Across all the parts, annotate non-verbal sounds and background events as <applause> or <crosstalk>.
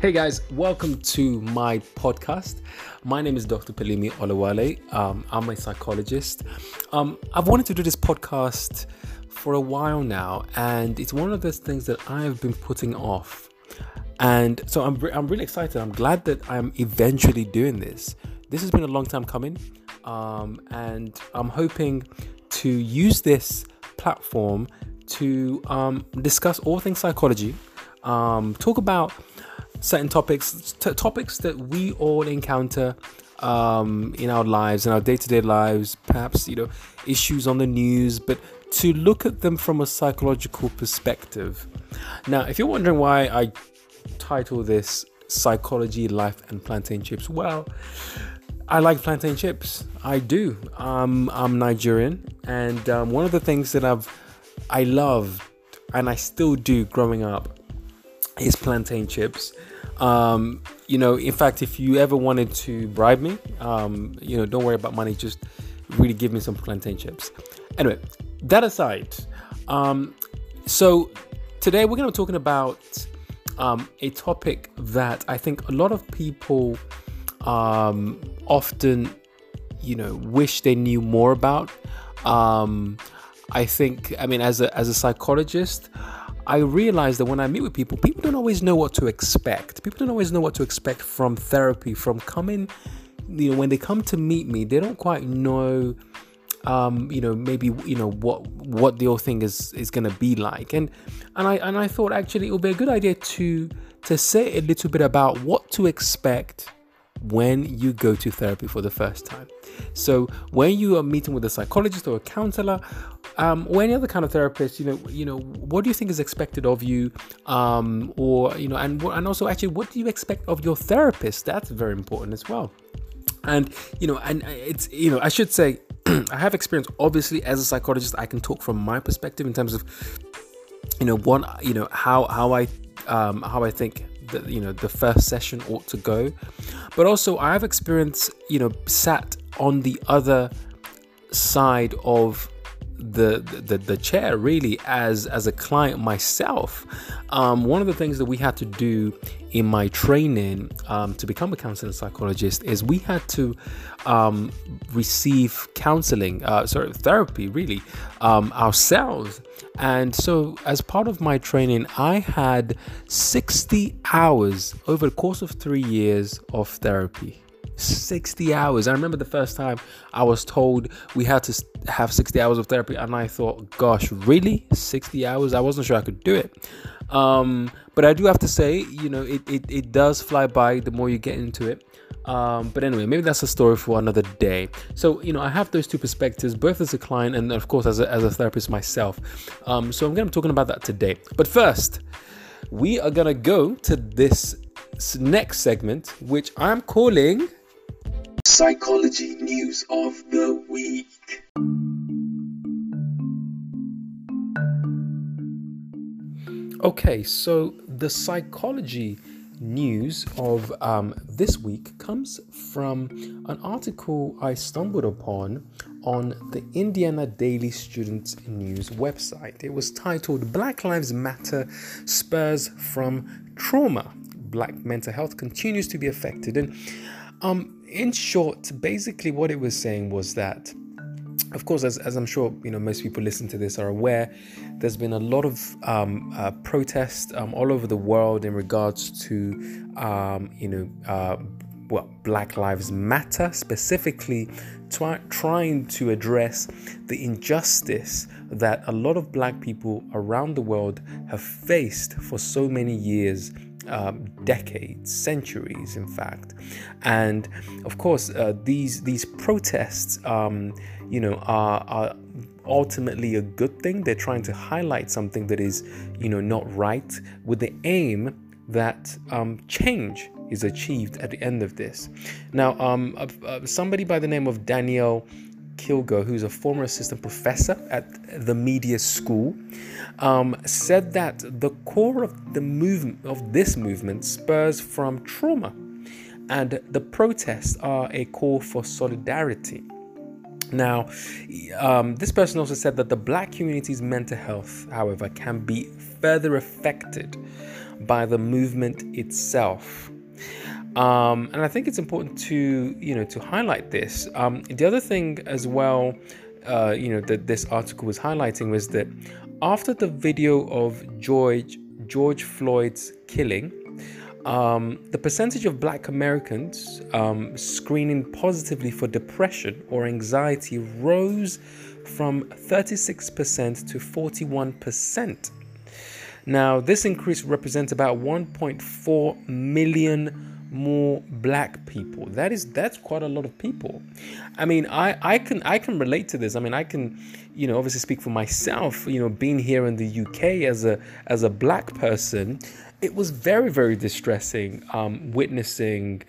Hey guys, welcome to my podcast. My name is Dr. Pelumi Olawale. Um, I'm a psychologist. Um, I've wanted to do this podcast for a while now, and it's one of those things that I've been putting off. And so I'm, re- I'm really excited. I'm glad that I'm eventually doing this. This has been a long time coming, um, and I'm hoping to use this platform to um, discuss all things psychology, um, talk about certain topics, t- topics that we all encounter um, in our lives, in our day-to-day lives, perhaps you know issues on the news, but to look at them from a psychological perspective. Now, if you're wondering why I title this "Psychology, Life, and Plantain Chips," well. I like plantain chips. I do. Um, I'm Nigerian, and um, one of the things that I've I loved and I still do growing up is plantain chips. Um, you know, in fact, if you ever wanted to bribe me, um, you know, don't worry about money. Just really give me some plantain chips. Anyway, that aside, um, so today we're going to be talking about um, a topic that I think a lot of people um, often, you know, wish they knew more about. Um, I think, I mean, as a as a psychologist, I realize that when I meet with people, people don't always know what to expect. People don't always know what to expect from therapy, from coming, you know, when they come to meet me, they don't quite know um, you know, maybe you know what what the whole thing is is gonna be like. And and I and I thought actually it would be a good idea to to say a little bit about what to expect when you go to therapy for the first time. So when you are meeting with a psychologist or a counselor, um, or any other kind of therapist, you know, you know, what do you think is expected of you, um, or you know, and and also actually, what do you expect of your therapist? That's very important as well. And you know, and it's you know, I should say, <clears throat> I have experience. Obviously, as a psychologist, I can talk from my perspective in terms of, you know, one, you know, how how I um, how I think that you know the first session ought to go, but also I have experience, you know, sat on the other side of the, the the chair really as as a client myself. Um, one of the things that we had to do in my training um, to become a counseling psychologist is we had to um, receive counseling uh, sorry therapy really um, ourselves and so as part of my training i had 60 hours over the course of three years of therapy 60 hours. I remember the first time I was told we had to have 60 hours of therapy, and I thought, gosh, really? 60 hours? I wasn't sure I could do it. Um, but I do have to say, you know, it, it, it does fly by the more you get into it. Um, but anyway, maybe that's a story for another day. So, you know, I have those two perspectives, both as a client and, of course, as a, as a therapist myself. Um, so I'm going to be talking about that today. But first, we are going to go to this next segment, which I'm calling Psychology News of the Week. Okay, so the psychology news of um, this week comes from an article I stumbled upon on the Indiana Daily Student News website. It was titled Black Lives Matter Spurs from Trauma. Black mental health continues to be affected. And um, in short, basically what it was saying was that of course, as, as I'm sure you know, most people listen to this are aware. There's been a lot of um, uh, protest um, all over the world in regards to um, you know, uh, well, Black Lives Matter, specifically try, trying to address the injustice that a lot of Black people around the world have faced for so many years um, decades, centuries, in fact. And of course, uh, these these protests, um, you know, are, are ultimately a good thing. They're trying to highlight something that is, you know, not right, with the aim that um, change is achieved at the end of this. Now, um, uh, uh, somebody by the name of Danielle Kilgo, who's a former assistant professor at the media school, um, said that the core of the movement of this movement spurs from trauma, and the protests are a call for solidarity. Now, um, this person also said that the black community's mental health, however, can be further affected by the movement itself. Um, and I think it's important to you know to highlight this. Um, the other thing as well, uh, you know, that this article was highlighting was that after the video of George George Floyd's killing, um, the percentage of black Americans um, screening positively for depression or anxiety rose from 36% to 41%. Now, this increase represents about 1.4 million more black people. That is that's quite a lot of people. I mean i i can i can relate to this. I mean i can you know obviously speak for myself you know being here in the uk as a as a black person it was very very distressing um, witnessing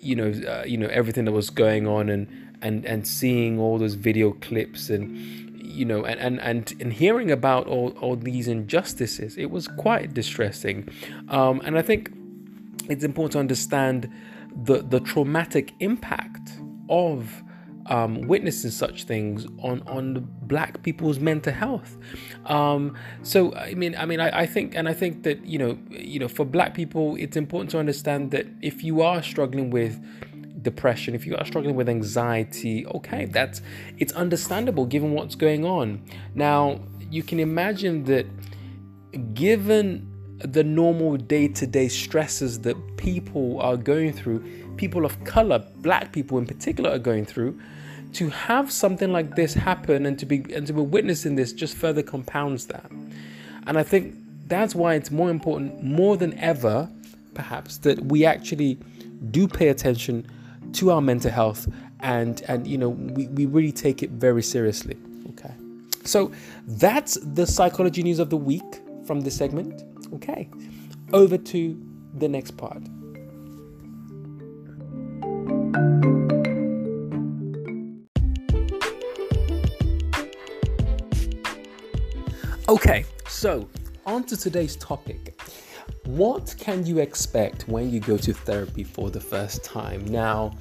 you know uh, you know everything that was going on and and and seeing all those video clips and you know and and and, and hearing about all, all these injustices. It was quite distressing. Um, and i think it's important to understand the the traumatic impact of um, witnessing such things on on black people's mental health. Um, so I mean, I mean, I, I, think, and I think that you know, you know, for black people, it's important to understand that if you are struggling with depression, if you are struggling with anxiety, okay, that's it's understandable given what's going on. Now, you can imagine that given the normal day-to-day stresses that people are going through, people of color, black people in particular, are going through to have something like this happen and to be and to be witnessing this just further compounds that. And I think that's why it's more important more than ever, perhaps, that we actually do pay attention to our mental health and and you know we, we really take it very seriously. Okay. So that's the psychology news of the week from this segment. Okay. Over to the next part. Okay, so on to today's topic. What can you expect when you go to therapy for the first time? Now,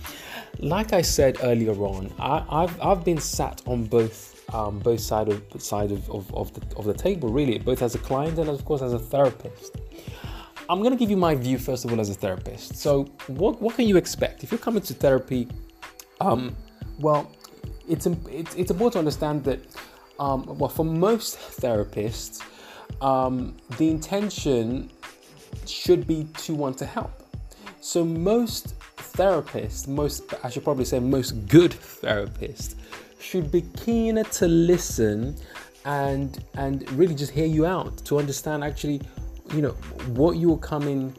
like I said earlier on, I, have I've been sat on both um, both side of side of, of, of, the, of the table, really, both as a client and of course as a therapist. I'm gonna give you my view first of all as a therapist. So, what what can you expect if you're coming to therapy? Um, well, it's it's, it's important to understand that um, well, for most therapists, um, the intention should be to want to help. So most therapists, most I should probably say most good therapists, should be keener to listen and and really just hear you out to understand actually, you know, what you're coming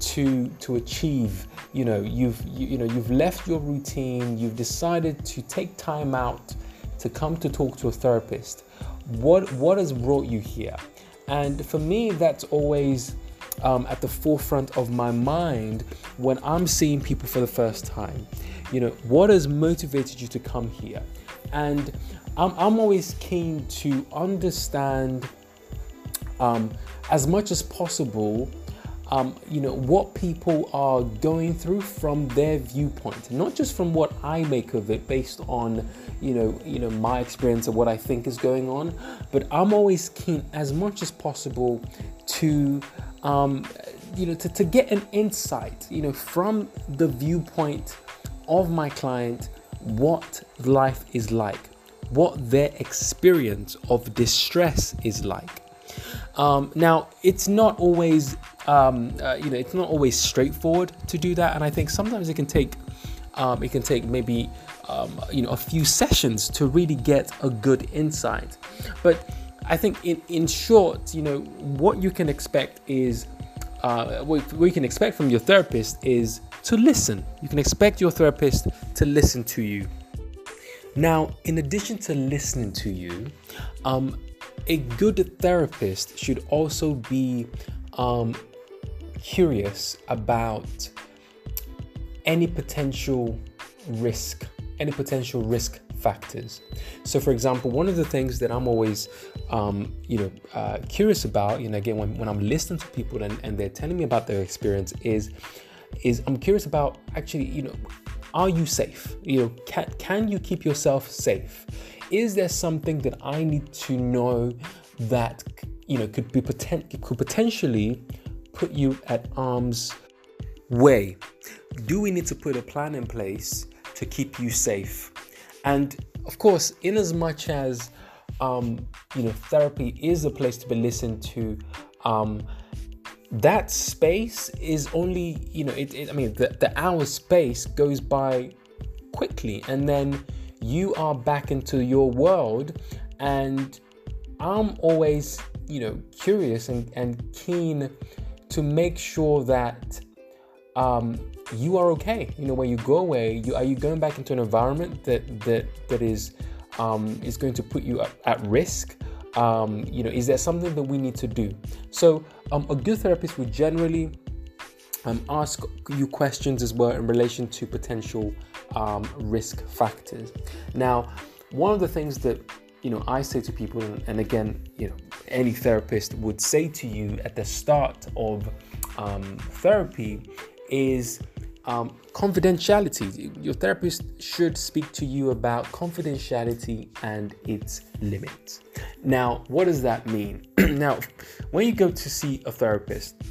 to to achieve. You know, you've you, you know you've left your routine. You've decided to take time out to come to talk to a therapist. What what has brought you here? And for me, that's always um, at the forefront of my mind when I'm seeing people for the first time. You know, what has motivated you to come here? And I'm, I'm always keen to understand um, as much as possible um, you know what people are going through from their viewpoint, not just from what I make of it based on you know you know my experience of what I think is going on, but I'm always keen as much as possible to um, you know to, to get an insight you know from the viewpoint of my client what life is like, what their experience of distress is like. Um, now, it's not always, um, uh, you know, it's not always straightforward to do that, and I think sometimes it can take, um, it can take maybe, um, you know, a few sessions to really get a good insight. But I think, in in short, you know, what you can expect is, uh, what, you can expect from your therapist is to listen. You can expect your therapist to listen to you. Now, in addition to listening to you, um, a good therapist should also be um, curious about any potential risk, any potential risk factors. So, for example, one of the things that I'm always, um, you know, uh, curious about, you know, again, when, when I'm listening to people and, and they're telling me about their experience, is, is I'm curious about actually, you know, are you safe? You know, can, can you keep yourself safe? Is there something that I need to know that you know could be potent, could potentially put you at arm's way? Do we need to put a plan in place to keep you safe? And of course, in as much as um, you know, therapy is a place to be listened to. Um, that space is only, you know, it, it, I mean, the, the hour space goes by quickly, and then you are back into your world. And I'm always, you know, curious and, and keen to make sure that um, you are okay. You know, when you go away, you are you going back into an environment that that that is um, is going to put you at, at risk? Um, you know, is there something that we need to do? So, um, a good therapist would generally um, ask you questions as well in relation to potential um, risk factors. Now, one of the things that you know I say to people, and again, you know, any therapist would say to you at the start of um, therapy is um, confidentiality. Your therapist should speak to you about confidentiality and its limits. Now, what does that mean? <clears throat> now, when you go to see a therapist,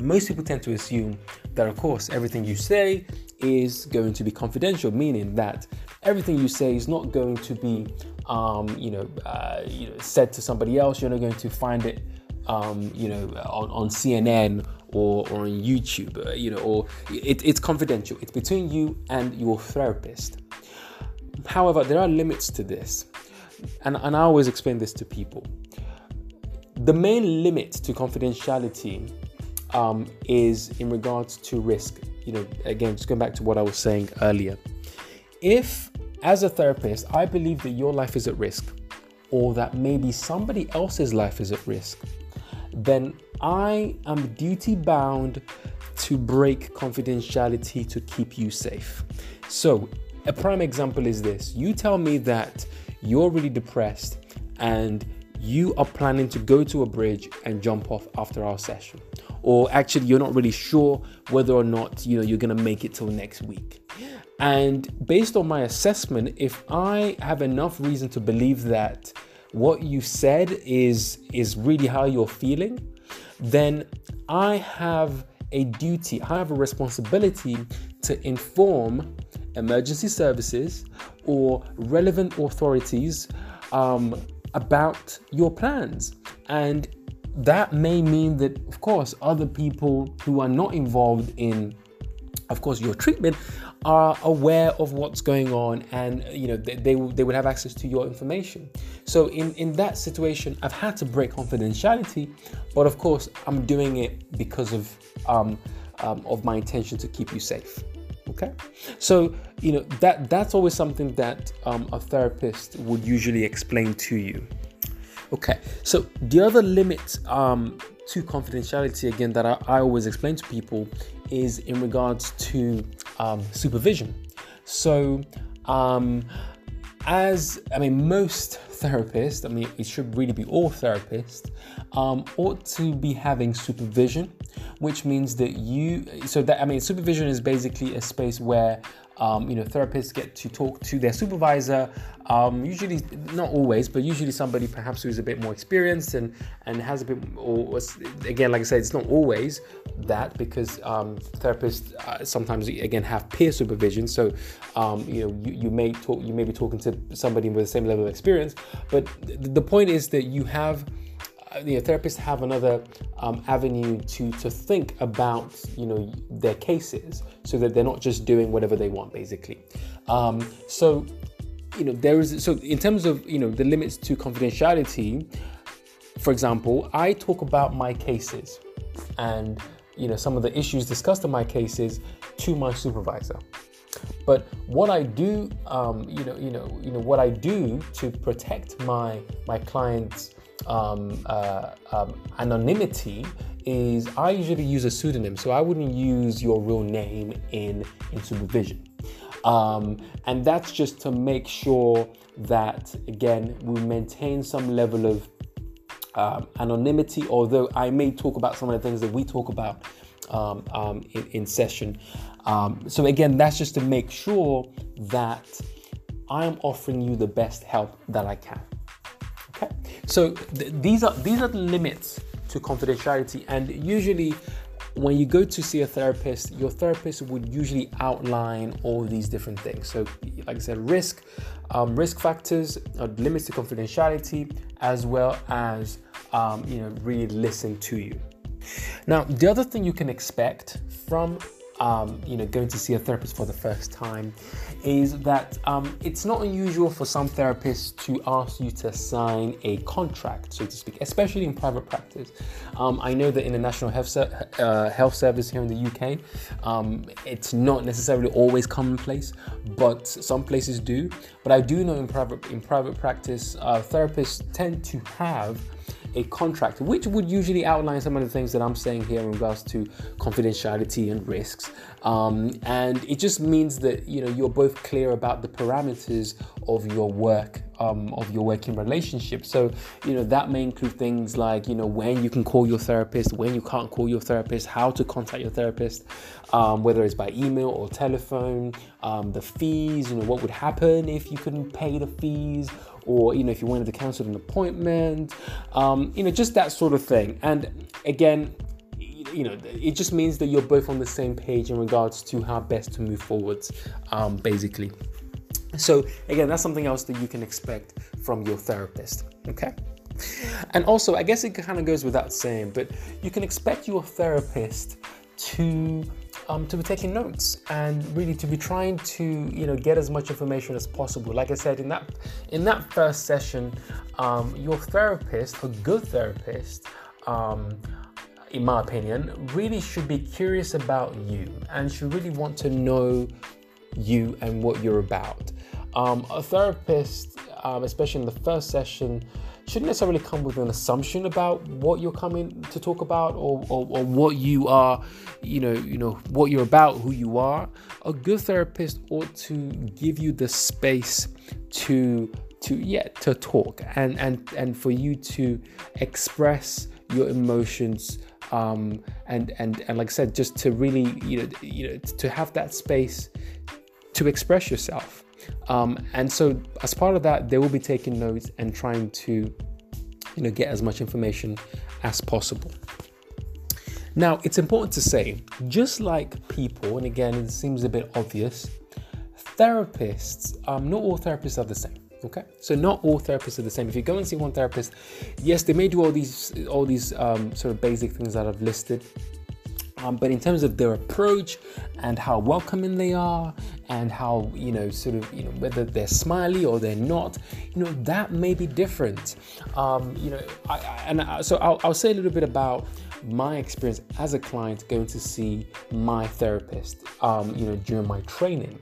most people tend to assume that, of course, everything you say is going to be confidential, meaning that everything you say is not going to be, um, you, know, uh, you know, said to somebody else. You're not going to find it, um, you know, on, on CNN or, or on YouTube, uh, you know, or it, it's confidential. It's between you and your therapist. However, there are limits to this. And, and I always explain this to people. The main limit to confidentiality um, is in regards to risk. You know, again, just going back to what I was saying earlier. If, as a therapist, I believe that your life is at risk, or that maybe somebody else's life is at risk, then I am duty bound to break confidentiality to keep you safe. So, a prime example is this. You tell me that you're really depressed and you are planning to go to a bridge and jump off after our session. Or actually you're not really sure whether or not you know you're going to make it till next week. And based on my assessment if i have enough reason to believe that what you said is is really how you're feeling then I have a duty, I have a responsibility to inform emergency services or relevant authorities um, about your plans. And that may mean that, of course, other people who are not involved in, of course, your treatment are aware of what's going on and you know they, they, they would have access to your information. So in in that situation i've had to break confidentiality but of course i'm doing it because of um, um, of my intention to keep you safe okay? So you know that that's always something that um, a therapist would usually explain to you okay? So the other limit um, to confidentiality again that I, I always explain to people is in regards to um, supervision. So, um, as I mean, most therapists, I mean, it should really be all therapists, um, ought to be having supervision, which means that you, so that, I mean, supervision is basically a space where um, you know, therapists get to talk to their supervisor. Um, usually, not always, but usually somebody perhaps who's a bit more experienced and and has a bit. Or again, like I said, it's not always that because um, therapists uh, sometimes again have peer supervision. So um, you know, you, you may talk, you may be talking to somebody with the same level of experience, but the point is that you have you know, therapists have another um, avenue to to think about you know their cases, so that they're not just doing whatever they want, basically. Um, so you know there is so in terms of you know the limits to confidentiality. For example, I talk about my cases and you know some of the issues discussed in my cases to my supervisor. But what I do, um, you know, you know, you know, what I do to protect my my clients' um, uh, um, anonymity is I usually use a pseudonym, so I wouldn't use your real name in in supervision. Um, and that's just to make sure that again we maintain some level of um, anonymity. Although I may talk about some of the things that we talk about um, um, in, in, session. Um, so again, that's just to make sure that I am offering you the best help that I can. Okay, so th- these are these are the limits to confidentiality, and usually when you go to see a therapist, your therapist would usually outline all these different things. So, like I said, risk, um, risk factors, uh, limits to confidentiality, as well as um, you know really listen to you. Now, the other thing you can expect from um, you know going to see a therapist for the first time is that um, it's not unusual for some therapists to ask you to sign a contract, so to speak, especially in private practice. Um, I know that in the National Health, Ser- uh, Health Service here in the UK, um, it's not necessarily always commonplace, but some places do. But I do know in private in private practice, uh, therapists tend to have a contract, which would usually outline some of the things that I'm saying here in regards to confidentiality and risks. Um, and it just means that you know you're both clear about the parameters of your work, um, of your working relationship. So you know that may include things like you know when you can call your therapist, when you can't call your therapist, how to contact your therapist, um, whether it's by email or telephone, um, the fees, you know what would happen if you couldn't pay the fees or you know if you wanted to cancel an appointment um, you know just that sort of thing. And again you know it just means that you're both on the same page in regards to how best to move forwards um, basically. So again that's something else that you can expect from your therapist okay? And also i guess it kind of goes without saying but you can expect your therapist to um, to be taking notes and really to be trying to you know get as much information as possible. Like I said in that in that first session, um, your therapist, a good therapist, um, in my opinion, really should be curious about you and should really want to know you and what you're about. Um, a therapist, um, especially in the first session, shouldn't necessarily come with an assumption about what you're coming to talk about or, or, or, what you are, you know, you know, what you're about, who you are. A good therapist ought to give you the space to to yeah to talk and and and for you to express your emotions um and and and like I said just to really you know you know to have that space to express yourself um, and so, as part of that, they will be taking notes and trying to, you know, get as much information as possible. Now, it's important to say, just like people, and again, it seems a bit obvious, therapists, um, not all therapists are the same. Okay, so not all therapists are the same. If you go and see one therapist, yes, they may do all these all these um, sort of basic things that I've listed, um, but in terms of their approach and how welcoming they are and how you know sort of you know whether they're smiley or they're not you know that may be different. Um, you know I, I, and I, so I'll, I'll say a little bit about my experience as a client going to see my therapist, um, you know, during my training.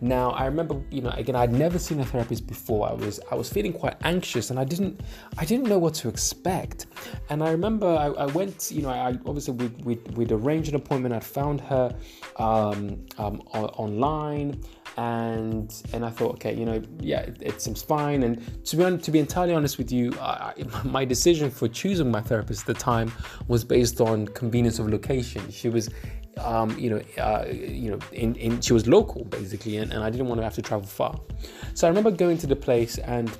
Now, I remember, you know, again, I'd never seen a therapist before. I was, I was feeling quite anxious, and I didn't, I didn't know what to expect. And I remember, I, I went, you know, I obviously we'd, we'd, we'd arranged an appointment. I'd found her um, um, online and and I thought, okay, you know, yeah, it, it seems fine. And to be to be entirely honest with you, I, <laughs> my decision for choosing my therapist at the time was based on convenience of location. She was. Um, you know, uh, you know, in, in she was local basically, and, and I didn't want to have to travel far. So I remember going to the place and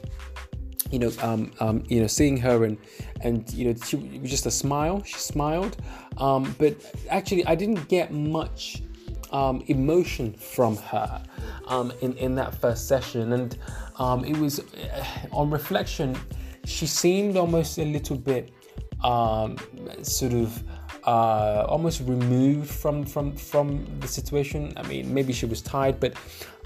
you know, um, um, you know, seeing her and and you know, she was just a smile. She smiled, um, but actually, I didn't get much um, emotion from her um, in, in that first session. And um, it was, uh, on reflection, she seemed almost a little bit um, sort of uh, almost removed from, from, from the situation. I mean, maybe she was tired, but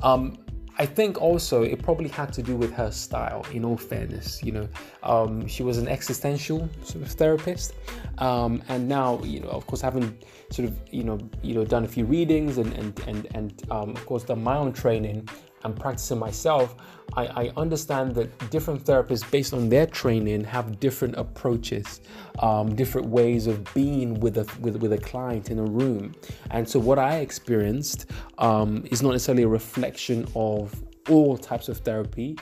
um, I think also it probably had to do with her style. In all fairness, you know, um, she was an existential sort of therapist, um, and now you know, of course, having sort of you know, you know, done a few readings and and and and um, of course done my own training and practicing myself, I, I, understand that different therapists, based on their training, have different approaches, um, different ways of being with a with, with a client in a room. And so, what I experienced um, is not necessarily a reflection of all types of therapy,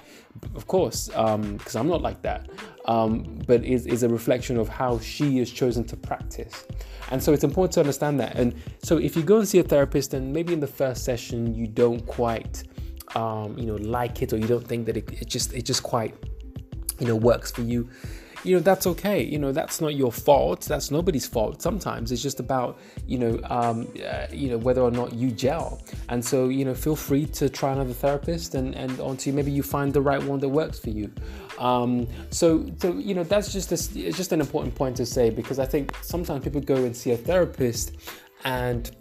of course, because um, I'm not like that. Um, but is is a reflection of how she has chosen to practice. And so it's important to understand that. And so if you go and see a therapist and maybe in the first session you don't quite um, you know like it or you don't think that it, it just it just quite you know works for you you know that's okay. You know that's not your fault. That's nobody's fault sometimes. It's just about you know um, uh, you know whether or not you gel. And so you know feel free to try another therapist and and onto maybe you find the right one that works for you. Um, so so you know that's just this it's just an important point to say because i think sometimes people go and see a therapist and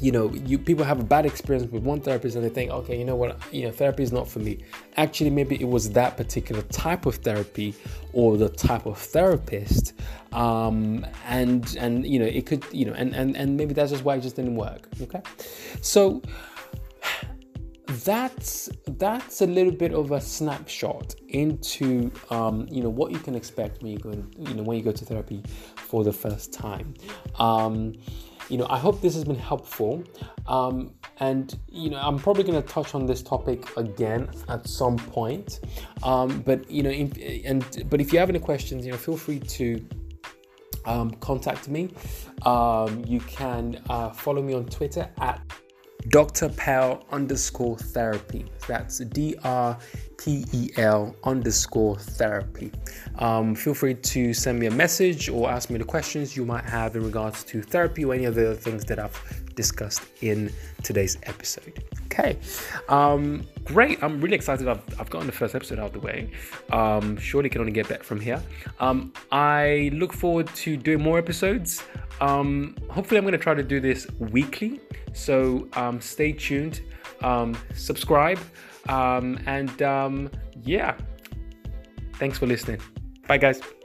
you know you people have a bad experience with one therapist and they think okay you know what you know therapy is not for me. Actually maybe it was that particular type of therapy or the type of therapist um, and and you know it could you know and and and maybe that's just why it just didn't work okay? So that's that's a little bit of a snapshot into um, you know what you can expect when you go you know when you go to therapy for the first time. Um, you know, I hope this has been helpful. Um, and you know, I'm probably going to touch on this topic again at some point. Um, but you know, and but if you have any questions, you know, feel free to um, contact me. Um, you can uh, follow me on Twitter at Dr. Pel underscore therapy. That's D R P E L underscore therapy. Um, feel free to send me a message or ask me the questions you might have in regards to therapy or any of the things that I've discussed in today's episode. Okay, um, great. I'm really excited. I've, I've gotten the first episode out of the way. Um, surely can only get better from here. Um, I look forward to doing more episodes. Um, hopefully, I'm going to try to do this weekly. So um, stay tuned, um, subscribe, um, and um, yeah, thanks for listening. Bye, guys.